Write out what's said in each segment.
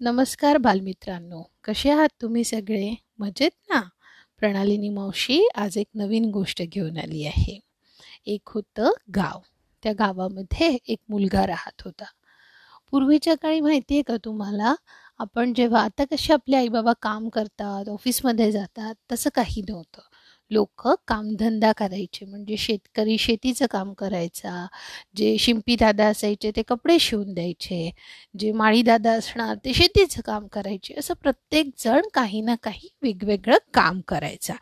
नमस्कार बालमित्रांनो. कसे आहात तुम्ही सगळे? मजेत ना? प्रणालिनी मावशी आज एक नवीन गोष्ट घेऊन आली आहे. एक होतं गाव. त्या गावामध्ये एक मुलगा राहत होता. पूर्वीच्या काळी माहिती आहे का तुम्हाला? आपण जेव्हा आता कसे आपले आई बाबा काम करतात ऑफिसमध्ये जातात तसं काही नव्हतं. लोक कामधंदा करायचे. म्हणजे शेतकरी शेतीचं काम करायचा. जे शिंपी दादा असायचे ते कपडे शिवून द्यायचे. जे माळी दादा असणार ते शेतीचं काम करायचे. असं प्रत्येक जण काही ना काही वेगवेगळं काम करायचा.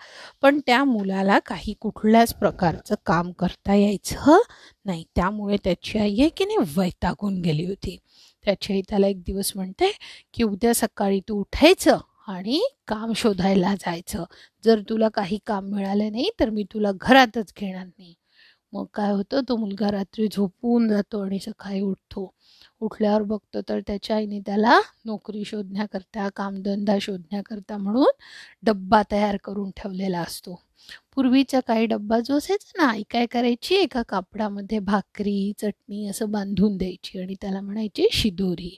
पण त्या मुलाला काही कुठल्याच प्रकारचं काम करता यायचं नाही. त्यामुळे त्याची आई आहे की नाही वैतागून गेली होती. त्याची आई त्याला एक दिवस म्हणते की उद्या सकाळी तू उठायचं. आणि काम शोधायला जायचं. जर तुला काही काम मिळालं नाही तर मी तुला घरातच घेणार नाही. मग काय होतं? तो मुलगा रात्री झोपून जातो आणि सकाळी उठतो. उठल्यावर बघतो तर त्याच्या आईने त्याला नोकरी शोधण्याकरता कामधंदा शोधण्याकरता म्हणून डब्बा तयार करून ठेवलेला असतो. पूर्वीचा काही डब्बा जो असायचा ना आई काय करायची एका कापडामध्ये भाकरी चटणी असं बांधून द्यायची आणि त्याला म्हणायची शिदोरी.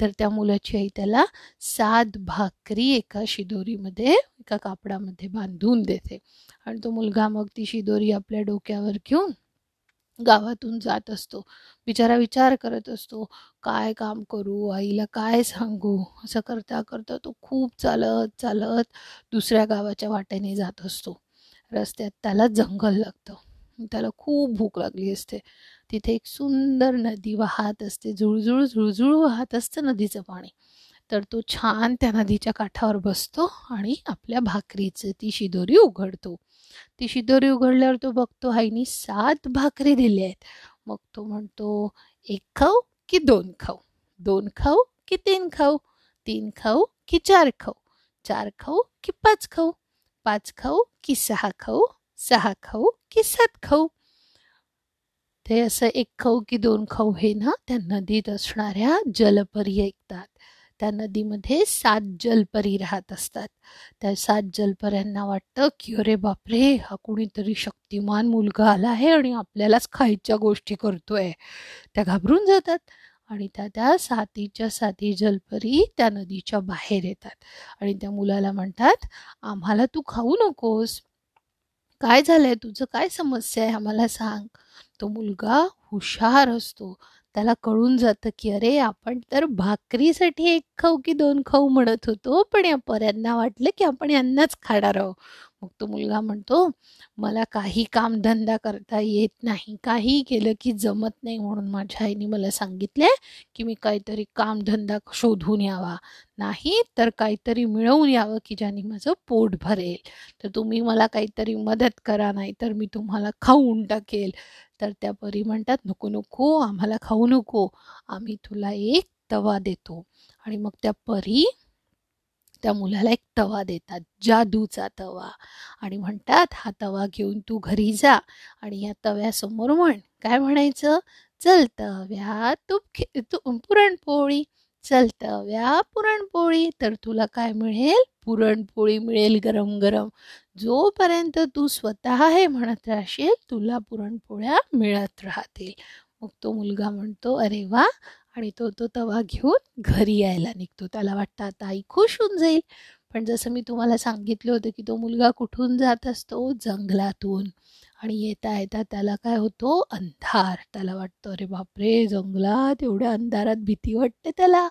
तर त्या मुलाची आई त्याला सात भाकरी एका शिदोरीमध्ये एका कापडामध्ये बांधून देते. आणि तो मुलगा मग ती शिदोरी आपल्या डोक्यावर घेऊन गावातून जात असतो. बिचारा विचार करत असतो काय काम करू? आईला काय सांगू? असं करता करता तो खूप चालत चालत दुसऱ्या गावाच्या वाटेने जात असतो. रस्त्यात त्याला जंगल लागतं. त्याला खूप भूक लागली असते. तिथे एक सुंदर नदी वाहत असते. झुळझुळ झुळझुळ वाहत असतं नदीचं पाणी. तर तो छान त्या नदीच्या काठावर बसतो आणि आपल्या भाकरीचं ती शिदोरी उघडतो. ती शिदोरी उघडल्यावर तो बघतो आईनी सात भाकरी दिल्या आहेत. मग तो म्हणतो एक खाऊ की दोन खाऊ? दोन खाऊ की तीन खाऊ? तीन खाऊ की चार खाऊ? चार खाऊ की पाच खाऊ? पाच खाऊ की सहा खाऊ? सहा खाऊ की सात खाऊ? ते असं एक खाऊ की दोन खाऊ हे ना त्या नदीत असणाऱ्या जलपरी ऐकतात त्या नदीमध्ये सात जलपरी राहत असतात. त्या सात जलपऱ्यांना वाटतं की अरे बापरे हा कुणीतरी शक्तिमान मुलगा आला आहे आणि आपल्यालाच खायच्या गोष्टी करतोय. त्या घाबरून जातात. आणि त्या त्या साथीच्या साथी जलपरी त्या नदीच्या बाहेर येतात. आणि त्या मुलाला म्हणतात आम्हाला तू खाऊ नकोस. काय झालंय? तुझं काय समस्या आहे? आम्हाला सांग. तो मुलगा हुशार असतो. त्याला कळून जातं की अरे आपण तर भाकरीसाठी एक खाऊ की दोन खाऊ म्हणत होतो पण या पर्यांना वाटलं की आपण यांनाच खाणार आहोत. मग तो मुलगा म्हणतो मला काही कामधंदा करता येत नाही. काही केलं की जमत नाही म्हणून माझ्या आईने मला सांगितले की मी काहीतरी कामधंदा शोधून यावा. नाही तर काहीतरी मिळवून यावं की ज्याने माझं पोट भरेल. तर तुम्ही मला काहीतरी मदत करा नाही तर मी तुम्हाला खाऊन टाकेल. तर त्या परी म्हणतात नको नको आम्हाला खाऊ नको. आम्ही तुला एक तवा देतो. आणि मग त्या परी त्या मुलाला एक तवा देतात जादूचा तवा. आणि म्हणतात हा तवा घेऊन तू घरी जा आणि या तव्यासमोर म्हण. काय म्हणायचं? चल तव्या तूप तू पुरणपोळी. चल तव्या पुरणपोळी. तर तुला काय मिळेल? पुरणपोळी मिळेल गरम गरम. जोपर्यंत तू स्वतः हे म्हणत राहशील तुला पुरणपोळ्या मिळत राहतील. मग तो मुलगा म्हणतो अरे वा आणि तो तो तवा घेऊन घरी यायला निघतो. त्याला वाटतं आता आई खुश होऊन जाईल. पण जसं मी तुम्हाला सांगितलं होतं की तो मुलगा कुठून जात असतो? जंगलातून. आणि येता येता त्याला काय होतो? अंधार. त्याला वाटतं अरे बापरे जंगलात एवढ्या अंधारात भीती वाटते त्याला.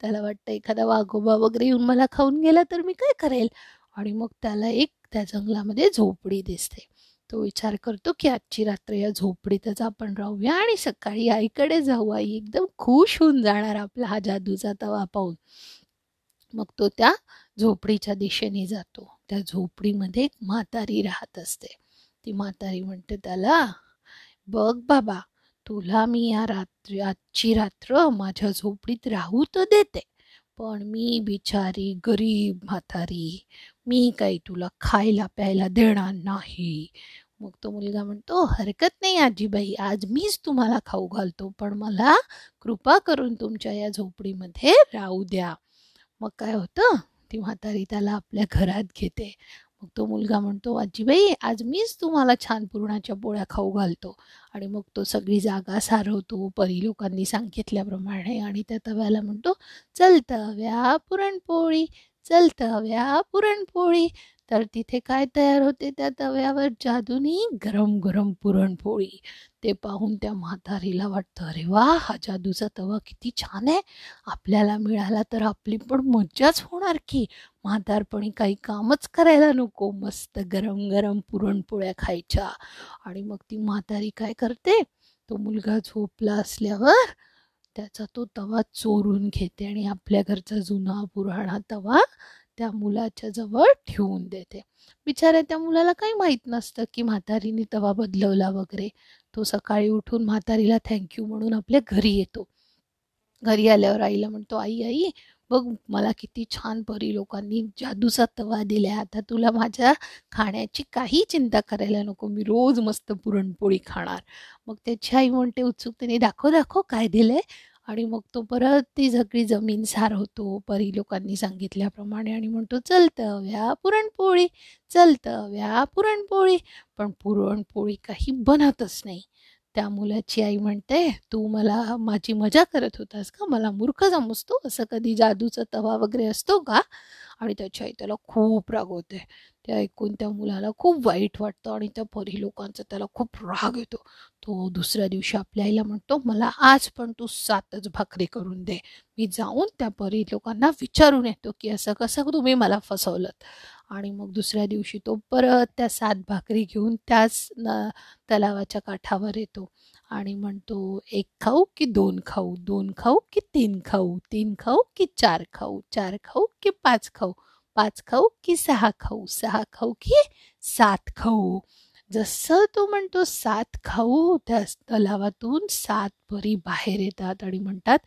त्याला वाटतं एखादा वाघोबा वगैरे येऊन मला खाऊन गेला तर मी काय करेल? आणि मग त्याला एक त्या जंगलामध्ये झोपडी दिसते. तो विचार करतो की आजची रात्र या झोपडीतच आपण राहूया आणि सकाळी आईकडे जाऊ. आई एकदम खुश होऊन जाणार आपला हा जादूचा तवा पाहून. मग तो त्या झोपडीच्या दिशेने जातो. त्या झोपडीमध्ये एक म्हातारी राहत असते. ती म्हातारी म्हणते त्याला बघ बाबा तुला मी या रात्री आजची रात्र माझ्या झोपडीत राहू तर देते. पण मी बिचारी गरीब म्हातारी मी काही तुला खायला प्यायला देणार नाही. मग तो मुलगा म्हणतो हरकत नाही आजीबाई आज मीच तुम्हाला खाऊ घालतो पण मला कृपा करून तुमच्या या झोपडीमध्ये राहू द्या. मग काय होतं ती म्हातारी त्याला आपल्या घरात घेते. मग तो मुलगा म्हणतो आजीबाई आज मीच तुम्हाला छान पुरणाच्या पोळ्या खाऊ घालतो. आणि मग तो सगळी जागा सारवतो परी लोकांनी सांगितल्याप्रमाणे. आणि त्या तव्याला म्हणतो चल तव्या पुरणपोळी चल तव्या पुरणपोळी. तर तिथे काय तयार होते? त्या तव्यावर जादूनी गरम गरम पुरणपोळी. ते पाहून त्या म्हातारीला वाटतं अरे वा हा जादूचा तवा किती छान आहे. आपल्याला मिळाला तर आपली पण मज्जाच होणार की. म्हातारपणी काही कामच करायला नको. मस्त गरम गरम पुरणपोळ्या खायच्या. आणि मग ती म्हातारी काय करते? तो मुलगा झोपला असल्यावर त्याचा तो तवा चोरून घेते आणि आपल्या घरचा जुना पुराणा तवा त्या मुलाच्या जवळ ठेवून देते. बिचाऱ्या त्या मुलाला काही माहीत नसतं की म्हातारीने तवा बदलवला वगैरे. तो सकाळी उठून म्हातारीला थँक्यू म्हणून आपल्या घरी येतो. घरी आल्यावर आईला म्हणतो आई आई बघ मला किती छान परी लोकांनी जादूचा तवा दिला आता तुला माझ्या खाण्याची काही चिंता करायला नको. मी रोज मस्त पुरणपोळी खाणार. मग त्याची आई म्हणते उत्सुकतेने दाखव दाखव काय दिलंय? आणि मग तो परत ती सगळी जमीन सारवतो परी लोकांनी सांगितल्याप्रमाणे आणि म्हणतो चलतं व्या पुरणपोळी चलतं व्या पुरणपोळी. पण पुरणपोळी काही बनतच नाही. त्या मुलाची आई म्हणते तू मला माझी मजा करत होतास का? मला मूर्ख समजतो असं कधी जादूचा तवा वगैरे असतो का? आणि त्याची आई त्याला खूप रागवते. ते ऐकून त्या मुलाला खूप वाईट वाटतं आणि त्या परी लोकांचा त्याला खूप राग येतो. तो दुसऱ्या दिवशी आपल्या आईला म्हणतो मला आज पण तू सातच भाकरी करून दे. मी जाऊन त्या परी लोकांना विचारून येतो की असं कसं तुम्ही मला फसवलं आणि मग दुसऱ्या दिवशी तो परत त्या सात भाकरी घेऊन त्याच न तलावाच्या काठावर येतो आणि म्हणतो एक खाऊ की दोन खाऊ? दोन खाऊ की तीन खाऊ? तीन खाऊ की चार खाऊ? चार खाऊ की पाच खाऊ? पाच खाऊ की सहा खाऊ? सहा खाऊ की सात खाऊ? जसं तो म्हणतो सात खाऊ त्या तलावातून सात परी बाहेर येतात आणि म्हणतात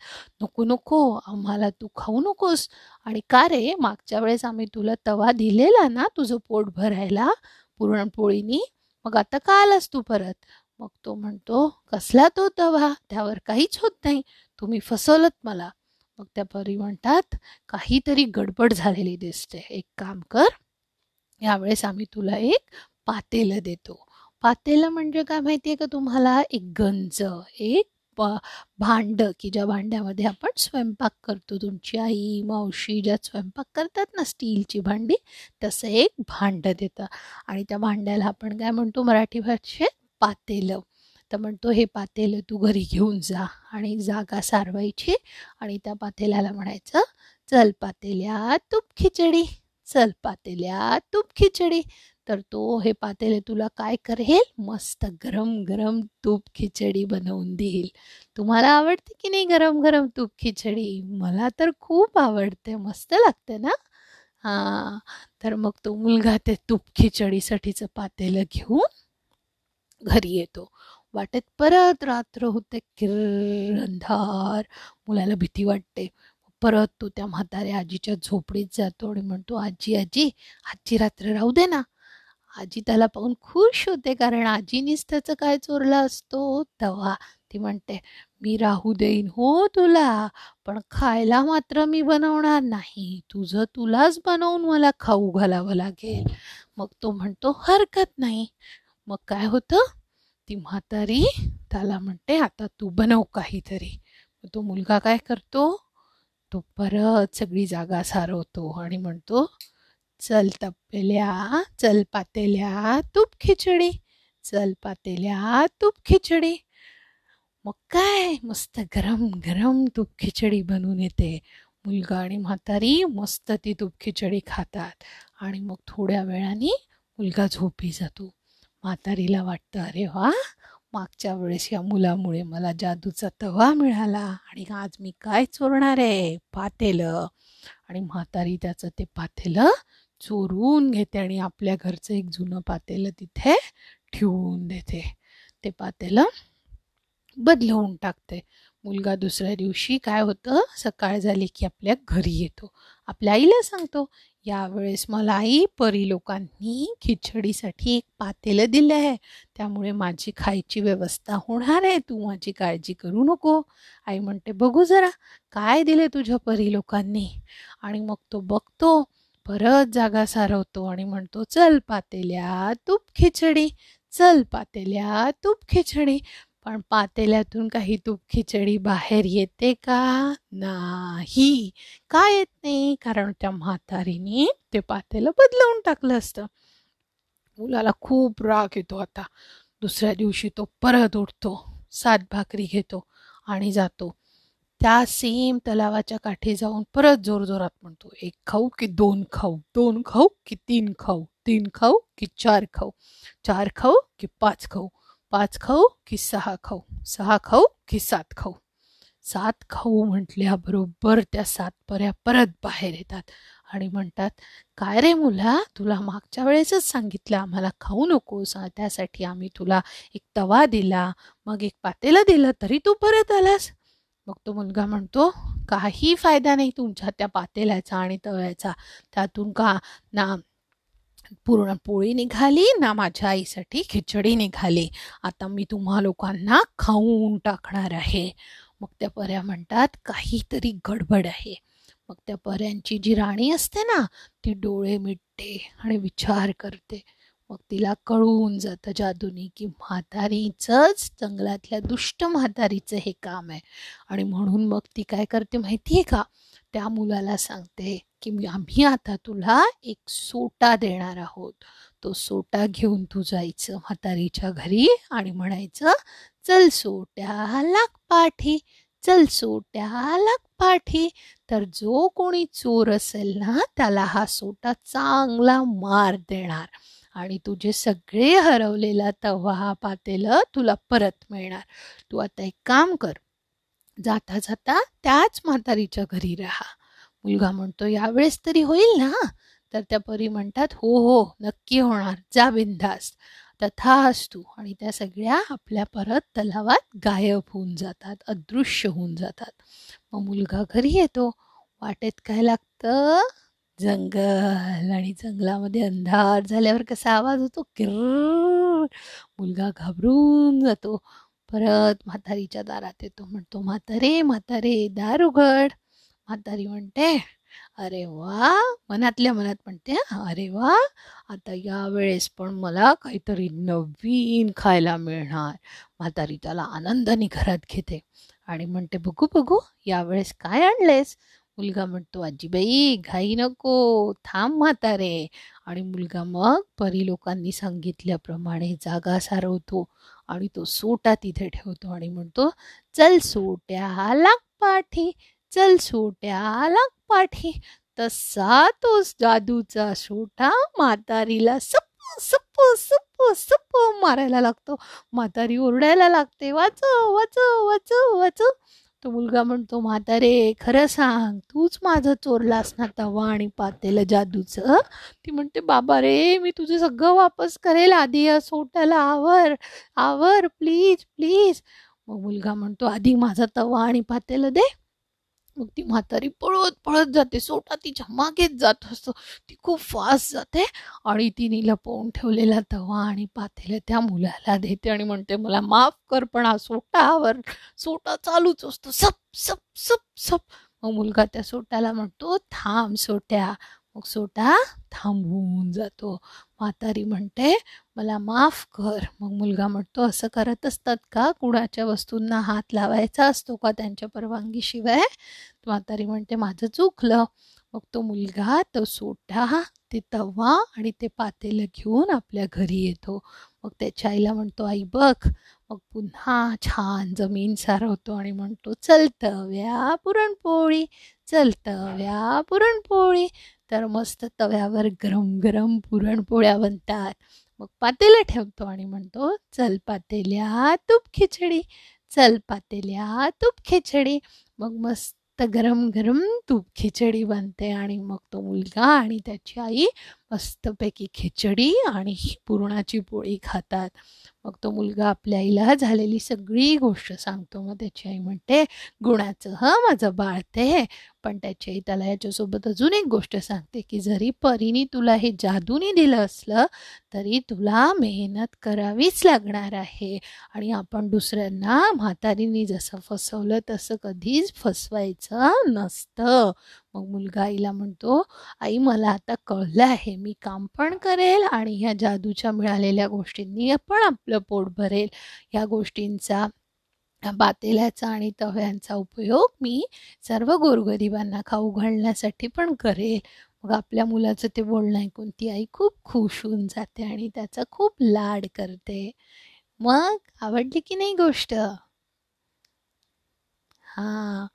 नको नको आम्हाला तू खाऊ नकोस. आणि का रे मागच्या वेळेस आम्ही तुला तवा दिलेला ना तुझं पोट भरायला पुरणपोळीनी मग आता का आलास तू परत? मग तो म्हणतो कसला तो तवा? त्यावर काहीच होत नाही. तुम्ही फसवलत मला. मग त्या परी म्हणतात काहीतरी गडबड झालेली दिसते. एक काम कर यावेळेस आम्ही तुला एक पातेलं देतो. पातेलं म्हणजे काय माहिती आहे का तुम्हाला? एक गंज एक भांड की ज्या भांड्यामध्ये आपण स्वयंपाक करतो. तुमची आई मावशी ज्यात स्वयंपाक करतात ना स्टीलची भांडी तसं एक भांड देतं. आणि त्या भांड्याला आपण काय म्हणतो? मराठी भाषेत पातेलं. तर म्हणतो हे पातेलं तू घरी घेऊन जा आणि जागा सारवायची. आणि त्या पातेल्याला म्हणायचं चल पातेल्या तूप खिचडी चल पातेल्या तूप खिचडी. तर तो हे पातेले तुला काय करेल? मस्त गरम गरम तूप खिचडी बनवून देईल. तुम्हाला आवडते की नाही गरम गरम तूप खिचडी? मला तर खूप आवडते. मस्त लागते ना? हां. तर मग तो मुलगा ते तूप खिचडीसाठीचं पातेलं घेऊन घरी येतो. वाटेत परत रात्र होते. किर अंधार. मुलाला भीती वाटते. परत तो त्या म्हाताऱ्या आजीच्या झोपडीत जातो आणि म्हणतो आजी आजी आजची रात्र राहू दे ना. आजी त्याला पाहून खुश होते कारण आजीनीच त्याचं काय चोरला असतो? तवा. ती म्हणते मी राहू देईन हो तुला पण खायला मात्र मी बनवणार नाही. तुझं तुलाच बनवून मला खाऊ घालावं लागेल. मग तो म्हणतो हरकत नाही. मग काय होतं? ती म्हातारी त्याला म्हणते आता तू बनव काहीतरी. तो मुलगा काय करतो? तो परत सगळी जागा सारवतो आणि म्हणतो चल तपेल्या चल पातेल्या तूप खिचडी चल पातेल्या तूप खिचडी. मग काय? मस्त गरम गरम तूप खिचडी बनवून येते. मुलगा आणि म्हातारी मस्त ती तूप खिचडी खातात आणि मग थोड्या वेळाने मुलगा झोपी जातो. म्हातारीला वाटतं अरे वा मागच्या वेळेस या मुलामुळे मला जादूचा तवा मिळाला आणि आज मी काय चोरणार आहे? पातेलं. आणि म्हातारी त्याचं ते पातेलं चोरून घेते आणि आपल्या घरचं एक जुनं पातेलं तिथे ठेवून देते. ते पातेलं बदलवून टाकते. मुलगा दुसऱ्या दिवशी काय होतं? सकाळ झाली की आपल्या घरी येतो. आपल्या आईला सांगतो यावेळेस मला आई परी लोकांनी खिचडीसाठी एक पातेलं दिलं आहे. त्यामुळे माझी खायची व्यवस्था होणार आहे. तू माझी काळजी करू नको. आई म्हणते बघू जरा काय दिले तुझ्या परी लोकांनी? आणि मग तो बघतो परत जागा सारवतो आणि म्हणतो चल पातेल्या तूप खिचडी चल पातेल्या तूप खिचडी. पण पातेल्यातून काही तूप खिचडी बाहेर येते का? नाही. का येत नाही? कारण त्या म्हातारीने ते पातेलं बदलवून टाकलं असतं. मुलाला खूप राग येतो आता. दुसऱ्या दिवशी तो परत उठतो सात भाकरी घेतो आणि जातो. त्या सेम तलावाच्या काठी जाऊन परत जोरजोरात म्हणतो एक खाऊ की दोन खाऊ? दोन खाऊ की तीन खाऊ? तीन खाऊ की चार खाऊ? चार खाऊ की पाच खाऊ? पाच खाऊ की सहा खाऊ? सहा खाऊ की सात खाऊ? सात खाऊ म्हटल्याबरोबर त्या सात पर्या परत बाहेर येतात आणि म्हणतात काय रे मुला तुला मागच्या वेळेसच सांगितलं आम्हाला खाऊ नकोस त्यासाठी आम्ही तुला एक तवा दिला मग एक पातेला दिलं तरी तू परत आलास? मग तो मुलगा म्हणतो काही फायदा नाही तुमच्या त्या पातेल्याचा आणि तव्याचा. त्यातून का ना पोळी निघाली ना माझ्या आईसाठी खिचडी निघाली. आता मी तुम्हा लोकांना खाऊन टाकणार आहे. मग त्या पर्या म्हणतात काहीतरी गडबड आहे. मग त्या पर्यांची जी राणी असते ना ती डोळे मिटते आणि विचार करते. मग तिला कळून जातं जादूनी की म्हातारीचंच जंगलातल्या दुष्ट म्हातारीचं हे काम आहे. आणि म्हणून मग ती काय करते माहिती आहे का? त्या मुलाला सांगते की आम्ही आता तुला एक सोटा देणार आहोत. तो सोटा घेऊन तू जायचं म्हातारीच्या घरी आणि म्हणायचं चल सोट्या लाग पाठी चल सोट्या लाग पाठी तर जो कोणी चोर असेल ना त्याला हा सोटा चांगला मार देणार. आणि तुझे सगळे हरवलेला तव्हा हा पातेलं तुला परत मिळणार. तू आता एक काम कर. जाता जाता त्याच म्हातारीच्या घरी राहा. मुलगा म्हणतो यावेळेस तरी होईल ना? तर त्या परी म्हणतात हो हो नक्की होणार. जा बिंदास्त तथा असतो आणि त्या सगळ्या आपल्या परत तलावात गायब होऊन जातात अदृश्य होऊन जातात. मग मुलगा घरी येतो. वाटेत काय लागतं? जंगल आणि जंगलामध्ये अंधार झाल्यावर कसा आवाज होतो? किर मुलगा घाबरून जातो परत म्हातारीच्या दारात येतो म्हणतो म्हातारे म्हातारे दार उघड म्हातारी म्हणते अरे वा मनातल्या मनात म्हणते अरे वा आता यावेळेस पण मला काहीतरी नवीन खायला मिळणार म्हातारी त्याला आनंदाने घरात घेते आणि म्हणते बघू बघू यावेळेस काय आणलेस मुलगा म्हणतो आजीबाई घाई नको थांब म्हातारे. आणि मुलगा मग परी लोकांनी सांगितल्याप्रमाणे जागा सारवतो आणि तो सोटा तिथे ठेवतो आणि म्हणतो चल सोट्या लाग पाठी चल सोट्या लाग पाठी. तसा तोच जादूचा सोटा म्हातारीला सप सप सप सप मारायला लागतो. म्हातारी ओरडायला लागते वाच वाच वाच वाच तो मुलगा म्हणतो म्हातारे खरं सांग तूच माझं चोरलास ना तवा आणि पातेलं जादूचं. ती म्हणते बाबा रे मी तुझं सगळं वापस करेल आधी या सोट्याला आवर आवर प्लीज प्लीज मग मुलगा म्हणतो आधी माझा तवा आणि पातेलं दे मग ती म्हातारी पळत पळत जाते. सोटा तिच्या मागेच जात असतो ती खूप फास्ट जाते आणि तिने लपवून ठेवलेला तवा आणि पातेला त्या मुलाला देते आणि म्हणते मला माफ कर पण हा सोटावर सोटा चालूच असतो. सप सप सप सप. मग मुलगा त्या सोट्याला म्हणतो थांब सोट्या. मग सोटा थांबवून जातो. म्हातारी म्हणते मला माफ कर. मग मुलगा म्हणतो असं करत असतात का? कुणाच्या वस्तूंना हात लावायचा असतो का त्यांच्या परवानगीशिवाय? म्हातारी म्हणते माझं चुकलं. मग तो मुलगा तो सोटा ते तवा आणि ते पातेलं घेऊन आपल्या घरी येतो. मग त्याच्या आईला म्हणतो आई बघ. मग पुन्हा छान जमीन सारवतो आणि म्हणतो चलतव्या पुरणपोळी चलतव्या पुरणपोळी. तर मस्त तव्यावर गरम गरम पुरणपोळ्या बनतात. मग पातेला ठेवतो आणि म्हणतो चल पातेल्या तूप खिचडी चल पातेल्या तूप खिचडी. मग मस्त गरम गरम तूप खिचडी बनते आणि मग तो मुलगा आणि त्याची आई मस्तपैकी खिचडी आणि पुरणाची पोळी खातात. मग तो मुलगा आपल्या आईला झालेली सगळी गोष्ट सांगतो. मग त्याची आई म्हणते गुणाचं ह माझं बाळते पण त्याची आई त्याला याच्यासोबत अजून एक गोष्ट सांगते की जरी परीने तुला हे जादूने दिलं असलं तरी तुला मेहनत करावीच लागणार आहे. आणि आपण दुसऱ्यांना म्हातारीने जसं फसवलं तसं कधीच फसवायचं नसतं. मग मुलगा आईला म्हणतो आई मला आता कळलं आहे मी काम पण करेल आणि ह्या जादूच्या मिळालेल्या गोष्टींनी पण आपलं पोट भरेल. ह्या गोष्टींचा बातेल्याचा आणि तव्यांचा उपयोग मी सर्व गोरगरिबांना खाऊ घालण्यासाठी पण करेल. मग आपल्या मुलाचं ते बोलणं ऐकून ती आई खूप खुश होऊन जाते आणि त्याचा खूप लाड करते. मग आवडली की नाही गोष्ट? हां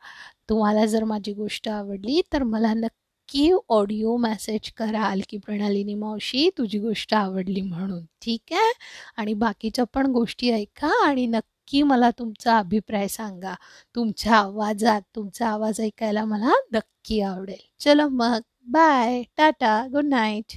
तुम्हाला जर माझी गोष्ट आवडली तर मला नक्की ऑडिओ मेसेज कराल की प्रणालिनी मावशी तुझी गोष्ट आवडली म्हणून. ठीक आहे? आणि बाकीच्या पण गोष्टी ऐका आणि नक्की नक्की मला तुमचा अभिप्राय सांगा. तुमच्या आवाजात तुमचा आवाज ऐकायला मला नक्की आवडेल. चलो मग. Bye tata good night